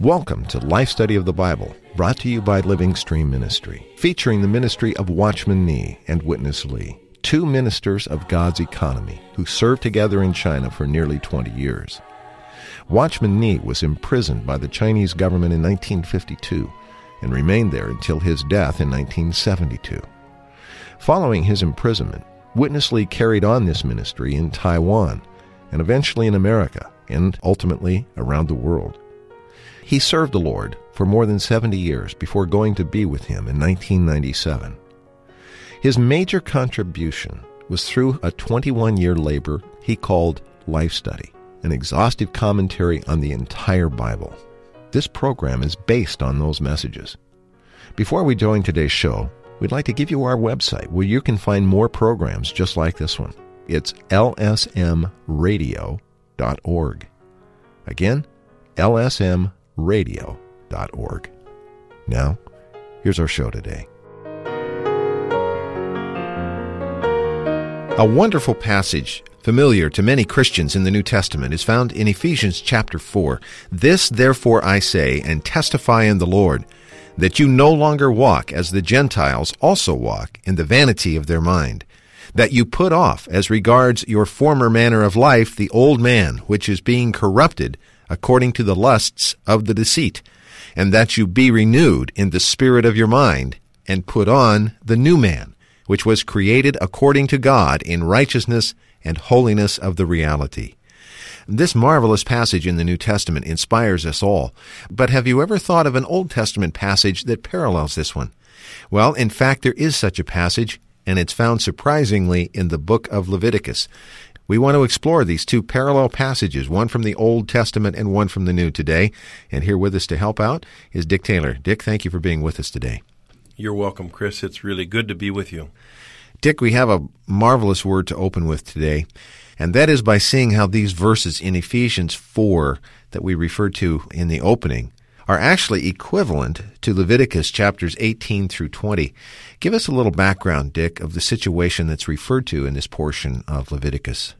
Welcome to Life Study of the Bible, brought to you by Living Stream Ministry, featuring the ministry of Watchman Nee and Witness Lee, two ministers of God's economy who served together in China for nearly 20 years. Watchman Nee was imprisoned by the Chinese government in 1952 and remained there until his death in 1972. Following his imprisonment, Witness Lee carried on this ministry in Taiwan and eventually in America and ultimately around the world. He served the Lord for more than 70 years before going to be with him in 1997. His major contribution was through a 21 year labor he called Life Study an exhaustive commentary on the entire Bible. This program is based on those messages. Before we join today's show, we'd like to give you our website where you can find more programs just like this one. It's lsmradio.org. Again, lsmradio.org. Now, here's our show today. A wonderful passage familiar to many Christians in the New Testament is found in Ephesians chapter 4. This therefore I say and testify in the Lord, that you no longer walk as the Gentiles also walk in the vanity of their mind, that you put off as regards your former manner of life the old man which is being corrupted according to the lusts of the deceit, and that you be renewed in the spirit of your mind, and put on the new man, which was created according to God in righteousness and holiness of the reality. This marvelous passage in the New Testament inspires us all. But have you ever thought of an Old Testament passage that parallels this one? Well, in fact, there is such a passage, and it's found surprisingly in the book of Leviticus. We want to explore these two parallel passages, one from the Old Testament and one from the New today. And here with us to help out is Dick Taylor. Dick, thank you for being with us today. You're welcome, Chris. It's really good to be with you. Dick, we have a marvelous word to open with today, and that is by seeing how these verses in Ephesians 4 that we referred to in the opening are actually equivalent to Leviticus chapters 18 through 20. Give us a little background, Dick, of the situation that's referred to in this portion of Leviticus.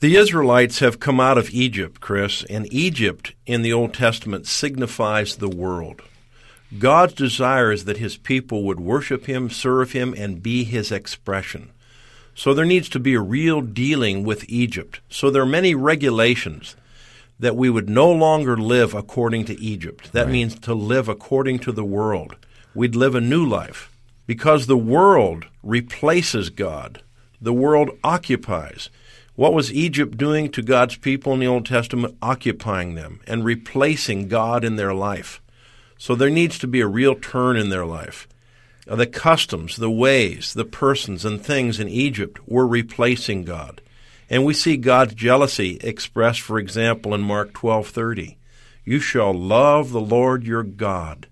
The Israelites have come out of Egypt, Chris, and Egypt in the Old Testament signifies the world. God's desire is that his people would worship him, serve him, and be his expression. So there needs to be a real dealing with Egypt. So there are many regulations that we would no longer live according to Egypt. That right. means to live according to the world. We'd live a new life because the world replaces God. The world occupies. What was Egypt doing to God's people in the Old Testament? Occupying them and replacing God in their life. So there needs to be a real turn in their life. Uh, the customs, the ways, the persons, and things in Egypt were replacing God. And we see God's jealousy expressed, for example, in Mark 12:30. You shall love the Lord your God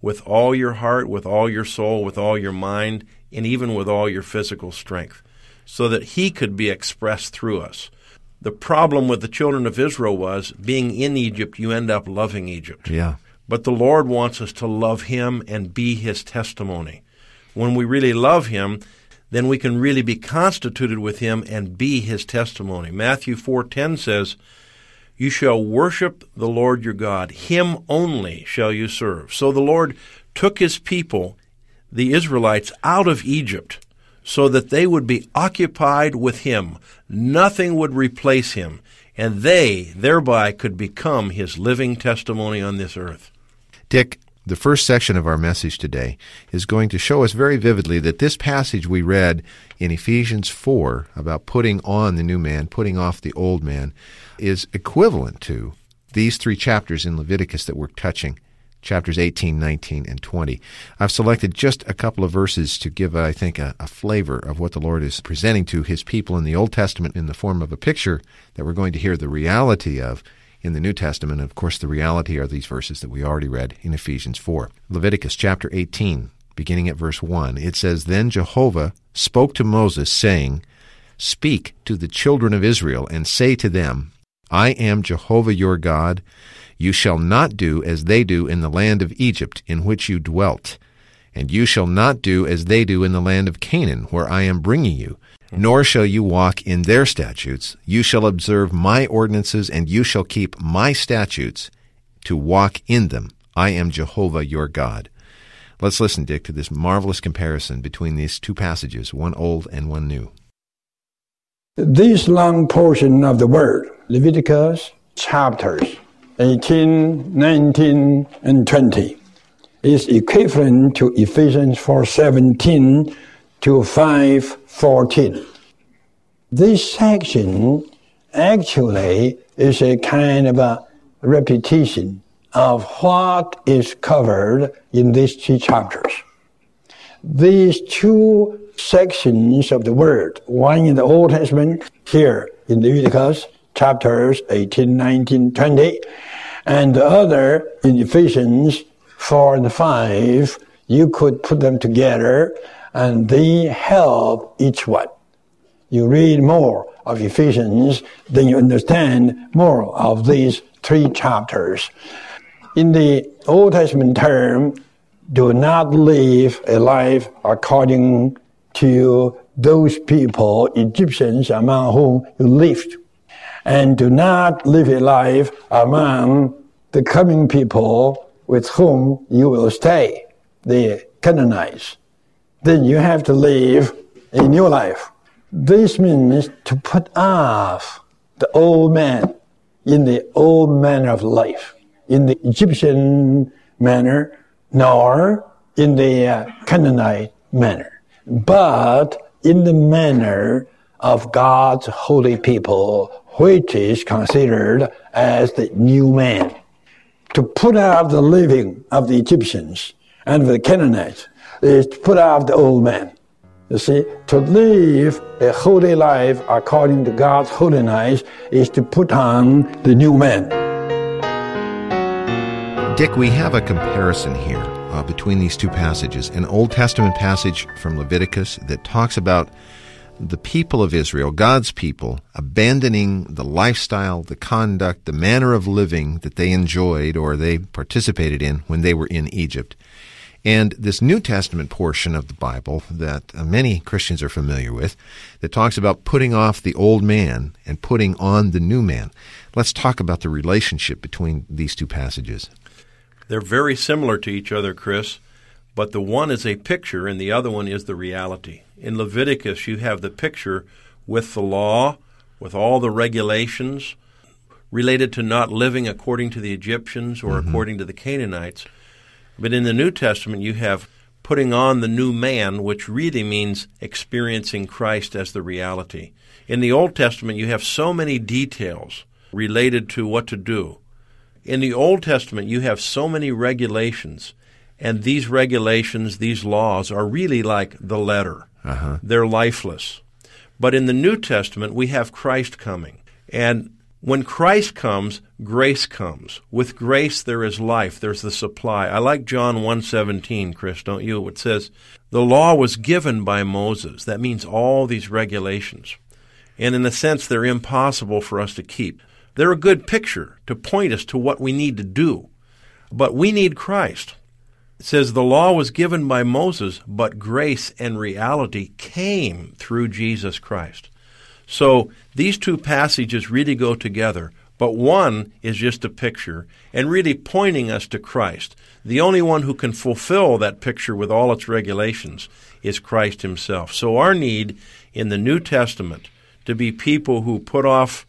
with all your heart, with all your soul, with all your mind, and even with all your physical strength, so that he could be expressed through us. The problem with the children of Israel was being in Egypt, you end up loving Egypt. Yeah. But the Lord wants us to love Him and be His testimony. When we really love Him, then we can really be constituted with Him and be His testimony. Matthew 4:10 says, "You shall worship the Lord your God; Him only shall you serve." So the Lord took His people, the Israelites, out of Egypt so that they would be occupied with Him. Nothing would replace Him, and they thereby could become His living testimony on this earth. Dick, the first section of our message today is going to show us very vividly that this passage we read in Ephesians 4 about putting on the new man, putting off the old man, is equivalent to these three chapters in Leviticus that we're touching chapters 18, 19, and 20. I've selected just a couple of verses to give, I think, a, a, flavor of what the Lord is presenting to his people in the Old Testament in the form of a picture that we're going to hear the reality of in the New Testament. And of course, the reality are these verses that we already read in Ephesians 4. Leviticus chapter 18, beginning at verse 1, it says, Then Jehovah spoke to Moses, saying, Speak to the children of Israel, and say to them, I am Jehovah your God. You shall not do as they do in the land of Egypt, in which you dwelt. And you shall not do as they do in the land of Canaan, where I am bringing you. Nor shall you walk in their statutes. You shall observe my ordinances, and you shall keep my statutes to walk in them. I am Jehovah your God. Let's listen, Dick, to this marvelous comparison between these two passages, one old and one new. This long portion of the word, Leviticus chapters 18, 19, and 20, is equivalent to Ephesians 4:17 to 5:14. This section actually is a kind of a repetition of what is covered in these two chapters. These two sections of the Word, one in the Old Testament, here in the Leviticus chapters 18, 19, 20, and the other in Ephesians 4 and 5, you could put them together and they help each one. You read more of Ephesians, then you understand more of these three chapters. In the Old Testament term, do not live a life according to those people, Egyptians among whom you lived. And do not live a life among the coming people with whom you will stay, the Canaanites. Then you have to live a new life. This means to put off the old man in the old manner of life, in the Egyptian manner, nor in the uh, Canaanite manner but in the manner of God's holy people, which is considered as the new man. To put out the living of the Egyptians and the Canaanites is to put off the old man. You see, to live a holy life according to God's holiness is to put on the new man. Dick, we have a comparison here uh, between these two passages an Old Testament passage from Leviticus that talks about the people of Israel, God's people, abandoning the lifestyle, the conduct, the manner of living that they enjoyed or they participated in when they were in Egypt. And this New Testament portion of the Bible that uh, many Christians are familiar with that talks about putting off the old man and putting on the new man. Let's talk about the relationship between these two passages. They're very similar to each other, Chris, but the one is a picture and the other one is the reality. In Leviticus, you have the picture with the law, with all the regulations related to not living according to the Egyptians or mm-hmm. according to the Canaanites. But in the New Testament, you have putting on the new man, which really means experiencing Christ as the reality. In the Old Testament, you have so many details related to what to do. In the Old Testament, you have so many regulations, and these regulations, these laws, are really like the letter. Uh-huh. They're lifeless. But in the New Testament, we have Christ coming. And when Christ comes, grace comes. With grace there is life, there's the supply. I like John 1:17, Chris, don't you? It says, "The law was given by Moses." That means all these regulations. And in a sense they're impossible for us to keep. They're a good picture to point us to what we need to do. But we need Christ. It says the law was given by Moses, but grace and reality came through Jesus Christ. So these two passages really go together, but one is just a picture and really pointing us to Christ. The only one who can fulfill that picture with all its regulations is Christ himself. So our need in the New Testament to be people who put off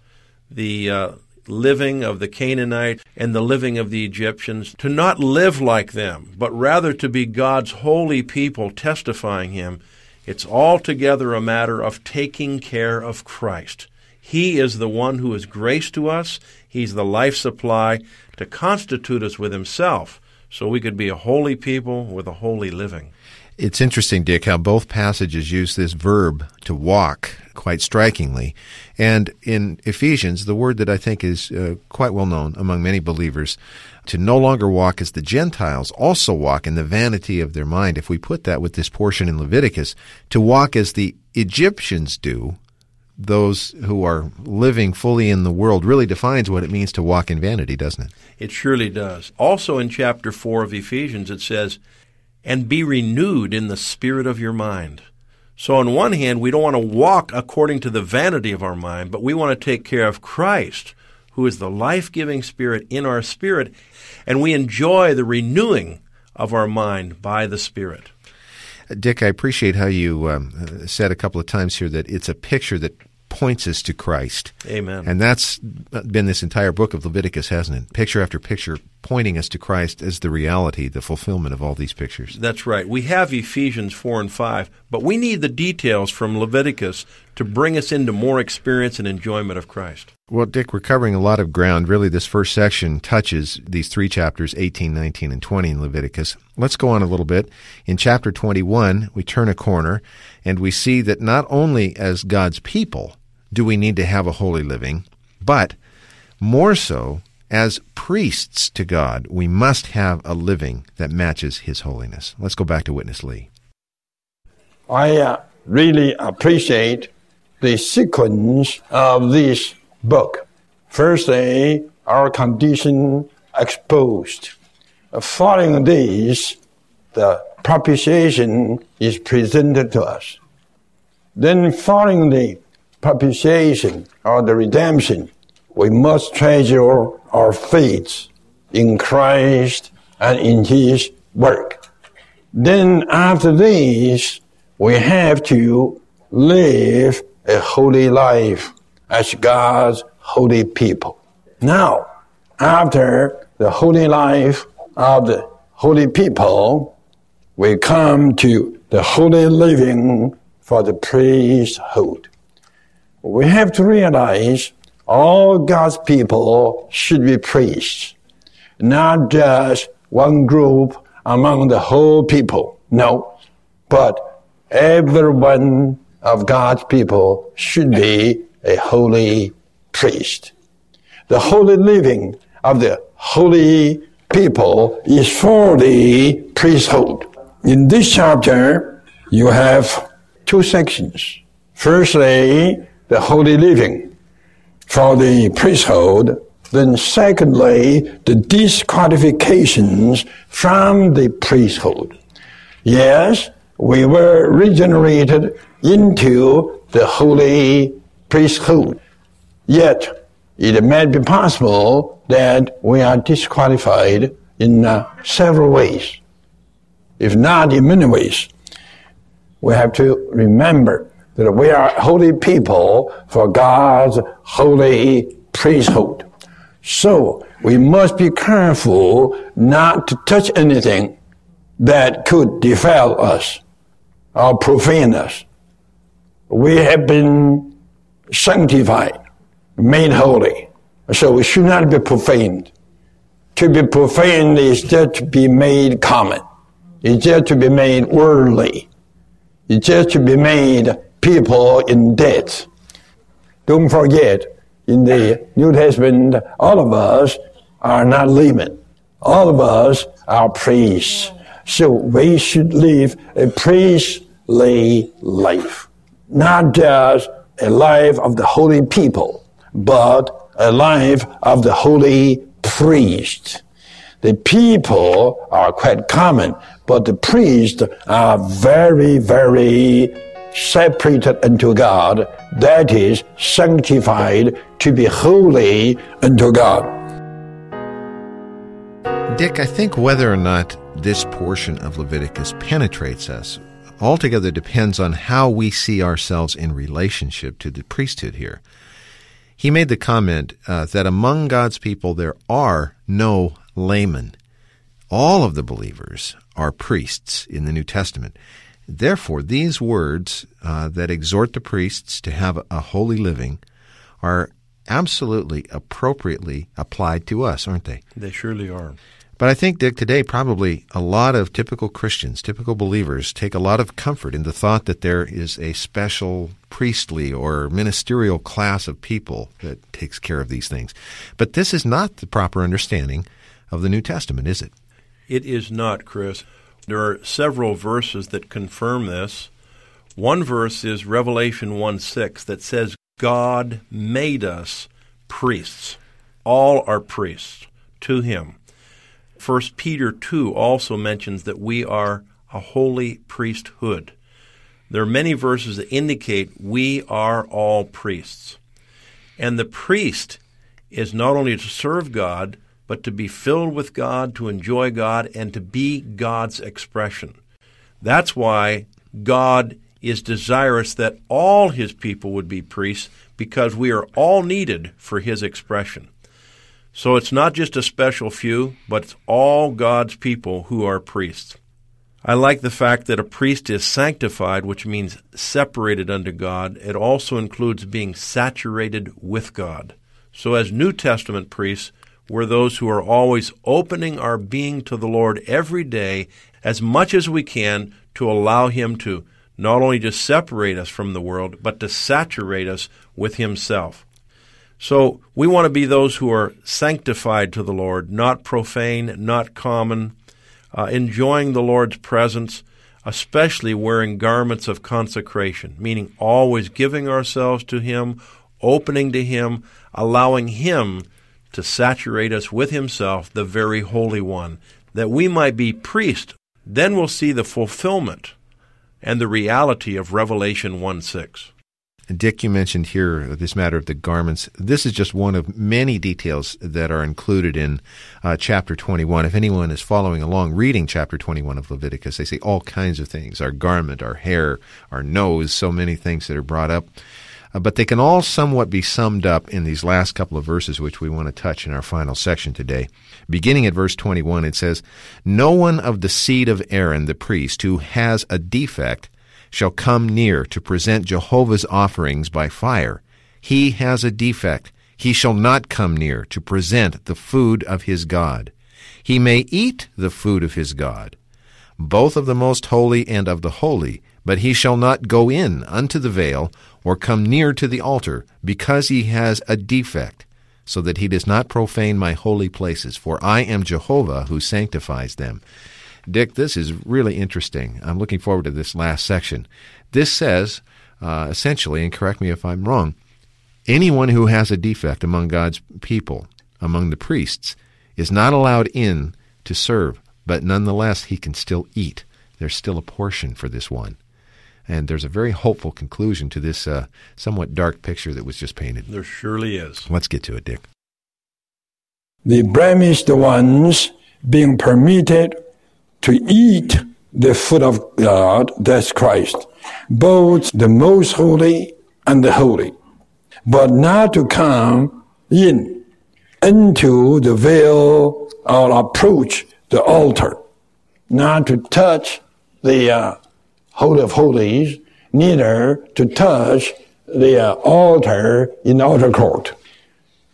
the uh, living of the Canaanite and the living of the Egyptians, to not live like them, but rather to be God's holy people testifying Him. It's altogether a matter of taking care of Christ. He is the one who is grace to us. He's the life supply to constitute us with Himself so we could be a holy people with a holy living. It's interesting, Dick, how both passages use this verb to walk quite strikingly. And in Ephesians, the word that I think is uh, quite well known among many believers, to no longer walk as the Gentiles also walk in the vanity of their mind. If we put that with this portion in Leviticus, to walk as the Egyptians do, those who are living fully in the world really defines what it means to walk in vanity, doesn't it? It surely does. Also in chapter 4 of Ephesians, it says, And be renewed in the spirit of your mind. So, on one hand, we don't want to walk according to the vanity of our mind, but we want to take care of Christ, who is the life giving spirit in our spirit, and we enjoy the renewing of our mind by the Spirit. Dick, I appreciate how you um, said a couple of times here that it's a picture that points us to Christ. Amen. And that's been this entire book of Leviticus, hasn't it? Picture after picture pointing us to Christ as the reality, the fulfillment of all these pictures. That's right. We have Ephesians 4 and 5, but we need the details from Leviticus to bring us into more experience and enjoyment of Christ. Well, Dick, we're covering a lot of ground. Really, this first section touches these three chapters 18, 19, and 20 in Leviticus. Let's go on a little bit. In chapter 21, we turn a corner and we see that not only as God's people do we need to have a holy living, but more so as priests to God, we must have a living that matches His holiness. Let's go back to Witness Lee. I uh, really appreciate the sequence of this book. Firstly, our condition exposed. Following this, the propitiation is presented to us. Then following the propitiation or the redemption, we must treasure our faith in Christ and in His work. Then after this, we have to live a holy life as God's holy people. Now, after the holy life of the holy people, we come to the holy living for the priesthood. We have to realize all God's people should be priests, not just one group among the whole people. No, but every one of God's people should be a holy priest. The holy living of the holy people is for the priesthood. In this chapter, you have two sections. Firstly, the holy living for the priesthood. Then secondly, the disqualifications from the priesthood. Yes, we were regenerated into the holy priesthood. Yet, it may be possible that we are disqualified in uh, several ways, if not in many ways. We have to remember that we are holy people for God's holy priesthood. So, we must be careful not to touch anything that could defile us or profane us. We have been sanctified, made holy. So we should not be profaned. To be profaned is just to be made common. It's just to be made worldly. It's just to be made people in debt. Don't forget, in the New Testament, all of us are not laymen. All of us are priests. So we should live a priestly life. Not just a life of the holy people, but a life of the holy priest. The people are quite common, but the priests are very, very separated unto God, that is, sanctified to be holy unto God. Dick, I think whether or not this portion of Leviticus penetrates us altogether depends on how we see ourselves in relationship to the priesthood here. He made the comment uh, that among God's people there are no laymen. All of the believers are priests in the New Testament. Therefore, these words uh, that exhort the priests to have a holy living are absolutely appropriately applied to us, aren't they? They surely are. But I think, Dick, today probably a lot of typical Christians, typical believers, take a lot of comfort in the thought that there is a special priestly or ministerial class of people that takes care of these things. But this is not the proper understanding of the New Testament, is it? It is not, Chris. There are several verses that confirm this. One verse is Revelation 1 6 that says, God made us priests. All are priests to Him. 1 Peter 2 also mentions that we are a holy priesthood. There are many verses that indicate we are all priests. And the priest is not only to serve God, but to be filled with God, to enjoy God, and to be God's expression. That's why God is desirous that all his people would be priests, because we are all needed for his expression. So it's not just a special few, but it's all God's people who are priests. I like the fact that a priest is sanctified, which means separated unto God. It also includes being saturated with God. So, as New Testament priests, we're those who are always opening our being to the Lord every day as much as we can to allow Him to not only just separate us from the world, but to saturate us with Himself. So we want to be those who are sanctified to the Lord, not profane, not common, uh, enjoying the Lord's presence, especially wearing garments of consecration, meaning always giving ourselves to Him, opening to Him, allowing Him to saturate us with Himself, the very Holy One, that we might be priests. Then we'll see the fulfillment and the reality of Revelation 1 6. Dick, you mentioned here this matter of the garments. This is just one of many details that are included in uh, chapter 21. If anyone is following along reading chapter 21 of Leviticus, they see all kinds of things our garment, our hair, our nose, so many things that are brought up. Uh, but they can all somewhat be summed up in these last couple of verses, which we want to touch in our final section today. Beginning at verse 21, it says, No one of the seed of Aaron the priest who has a defect shall come near to present Jehovah's offerings by fire. He has a defect. He shall not come near to present the food of his God. He may eat the food of his God, both of the most holy and of the holy, but he shall not go in unto the veil or come near to the altar, because he has a defect, so that he does not profane my holy places, for I am Jehovah who sanctifies them. Dick, this is really interesting. I'm looking forward to this last section. This says, uh, essentially, and correct me if I'm wrong, anyone who has a defect among God's people, among the priests, is not allowed in to serve, but nonetheless he can still eat. There's still a portion for this one. And there's a very hopeful conclusion to this uh, somewhat dark picture that was just painted. There surely is. Let's get to it, Dick. The blemished ones being permitted to eat the food of God, that's Christ, both the most holy and the holy, but not to come in into the veil or approach the altar, not to touch the uh, Holy of Holies, neither to touch the uh, altar in the altar court.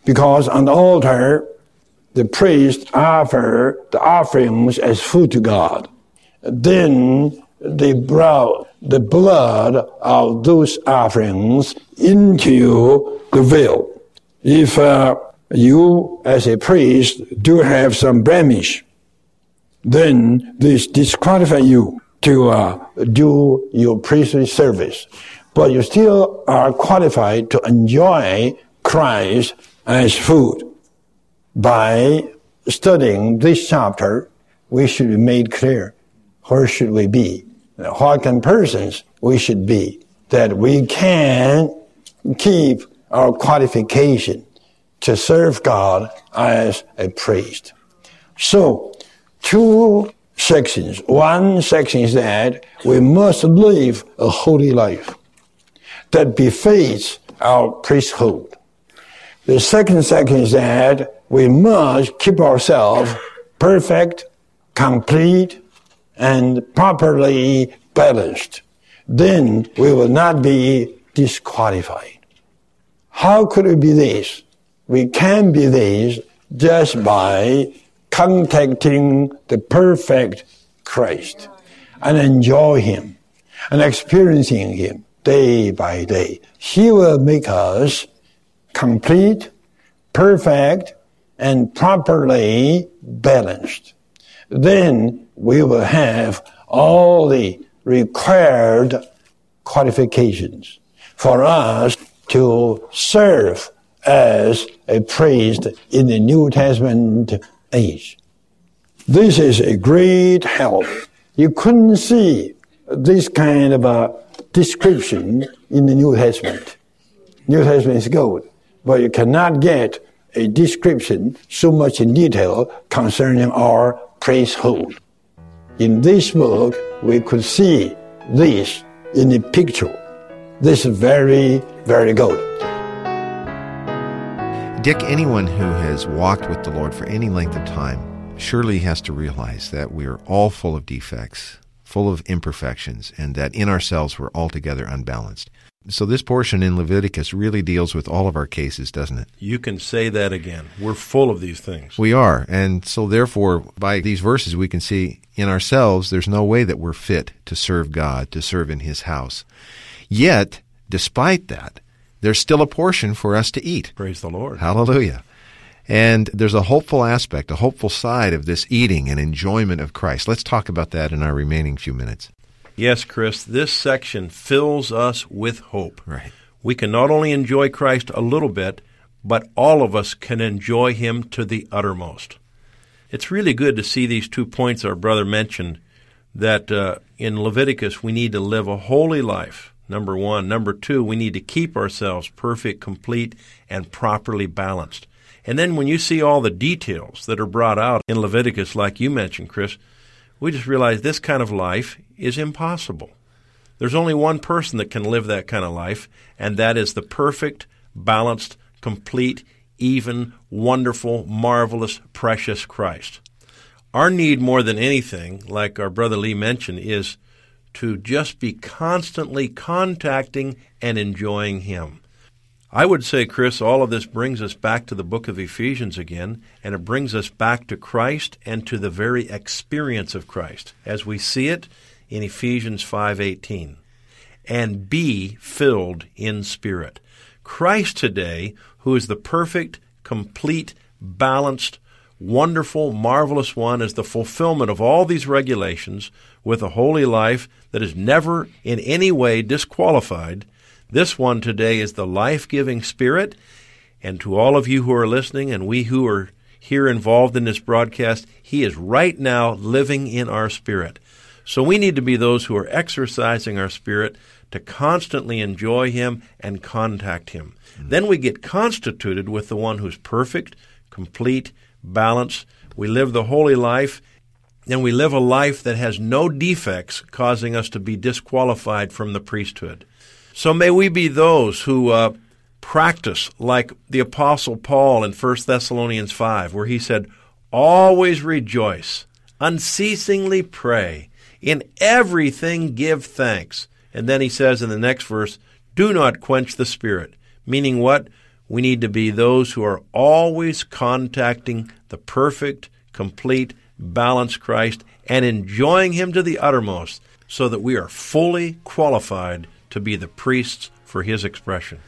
Because on the altar, the priest offer the offerings as food to God. Then they brought the blood of those offerings into the veil. If uh, you, as a priest, do have some blemish, then this disqualify you to uh, do your priestly service. But you still are qualified to enjoy Christ as food by studying this chapter, we should be made clear where should we be, what kind of persons we should be, that we can keep our qualification to serve God as a priest. So, two sections. One section is that we must live a holy life that befits our priesthood. The second section is that we must keep ourselves perfect, complete, and properly balanced. Then we will not be disqualified. How could we be this? We can be this just by contacting the perfect Christ and enjoy Him and experiencing Him day by day. He will make us complete, perfect, and properly balanced, then we will have all the required qualifications for us to serve as a priest in the New Testament age. This is a great help. You couldn't see this kind of a description in the New Testament. New Testament is good, but you cannot get a description so much in detail concerning our priesthood. In this book, we could see this in the picture. This is very, very good. Dick, anyone who has walked with the Lord for any length of time surely has to realize that we are all full of defects, full of imperfections, and that in ourselves we're altogether unbalanced. So this portion in Leviticus really deals with all of our cases, doesn't it? You can say that again. We're full of these things. We are. And so therefore, by these verses, we can see in ourselves there's no way that we're fit to serve God, to serve in His house. Yet, despite that, there's still a portion for us to eat. Praise the Lord. Hallelujah. And there's a hopeful aspect, a hopeful side of this eating and enjoyment of Christ. Let's talk about that in our remaining few minutes. Yes, Chris, this section fills us with hope. Right. We can not only enjoy Christ a little bit, but all of us can enjoy him to the uttermost. It's really good to see these two points our brother mentioned that uh, in Leviticus we need to live a holy life. Number one. Number two, we need to keep ourselves perfect, complete, and properly balanced. And then when you see all the details that are brought out in Leviticus, like you mentioned, Chris, we just realize this kind of life is impossible. There's only one person that can live that kind of life, and that is the perfect, balanced, complete, even, wonderful, marvelous, precious Christ. Our need more than anything, like our brother Lee mentioned, is to just be constantly contacting and enjoying Him. I would say, Chris, all of this brings us back to the book of Ephesians again, and it brings us back to Christ and to the very experience of Christ as we see it in Ephesians 5:18. And be filled in spirit. Christ today, who is the perfect, complete, balanced, wonderful, marvelous one, is the fulfillment of all these regulations with a holy life that is never in any way disqualified. This one today is the life giving Spirit. And to all of you who are listening and we who are here involved in this broadcast, He is right now living in our spirit. So we need to be those who are exercising our spirit to constantly enjoy Him and contact Him. Mm-hmm. Then we get constituted with the one who's perfect, complete, balanced. We live the holy life, and we live a life that has no defects causing us to be disqualified from the priesthood. So may we be those who uh, practice like the Apostle Paul in 1 Thessalonians 5, where he said, Always rejoice, unceasingly pray, in everything give thanks. And then he says in the next verse, Do not quench the Spirit. Meaning what? We need to be those who are always contacting the perfect, complete, balanced Christ and enjoying Him to the uttermost so that we are fully qualified to be the priests for His expression.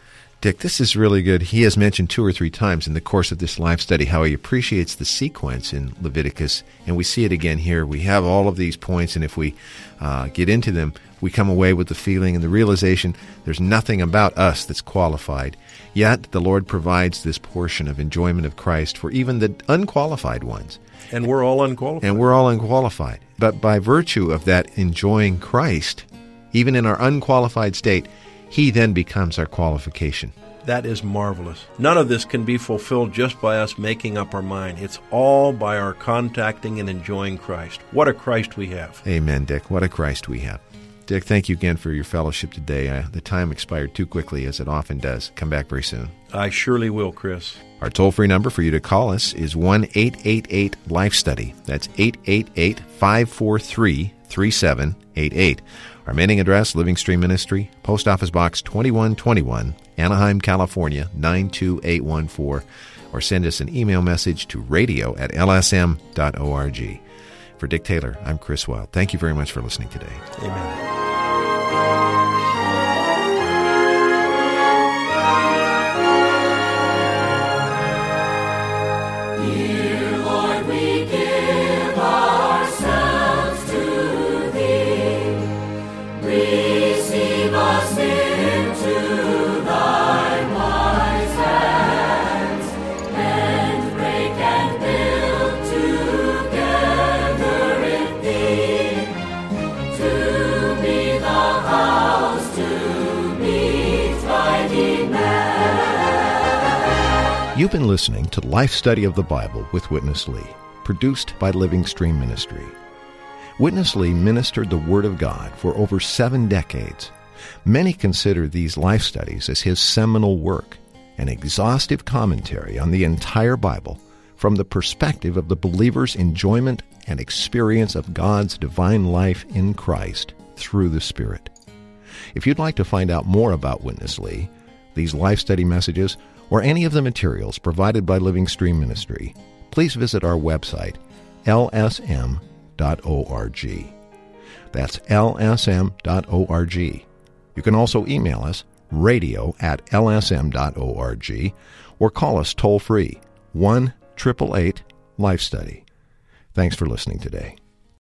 Dick, this is really good. He has mentioned two or three times in the course of this life study how he appreciates the sequence in Leviticus, and we see it again here. We have all of these points, and if we uh, get into them, we come away with the feeling and the realization there's nothing about us that's qualified. Yet the Lord provides this portion of enjoyment of Christ for even the unqualified ones. And we're all unqualified. And we're all unqualified. But by virtue of that enjoying Christ, even in our unqualified state, he then becomes our qualification. That is marvelous. None of this can be fulfilled just by us making up our mind. It's all by our contacting and enjoying Christ. What a Christ we have. Amen, Dick. What a Christ we have. Dick, thank you again for your fellowship today. Uh, the time expired too quickly, as it often does. Come back very soon. I surely will, Chris. Our toll free number for you to call us is 1 888 Life Study. That's 888 543 3788. Our mailing address, Living Stream Ministry, Post Office Box 2121, Anaheim, California 92814, or send us an email message to radio at lsm.org. For Dick Taylor, I'm Chris Wild. Thank you very much for listening today. Amen. You've been listening to Life Study of the Bible with Witness Lee, produced by Living Stream Ministry. Witness Lee ministered the Word of God for over seven decades. Many consider these life studies as his seminal work, an exhaustive commentary on the entire Bible from the perspective of the believer's enjoyment and experience of God's divine life in Christ through the Spirit. If you'd like to find out more about Witness Lee, these life study messages, or any of the materials provided by Living Stream Ministry, please visit our website, lsm.org. That's lsm.org. You can also email us, radio at lsm.org, or call us toll free, 1 888 Life Study. Thanks for listening today.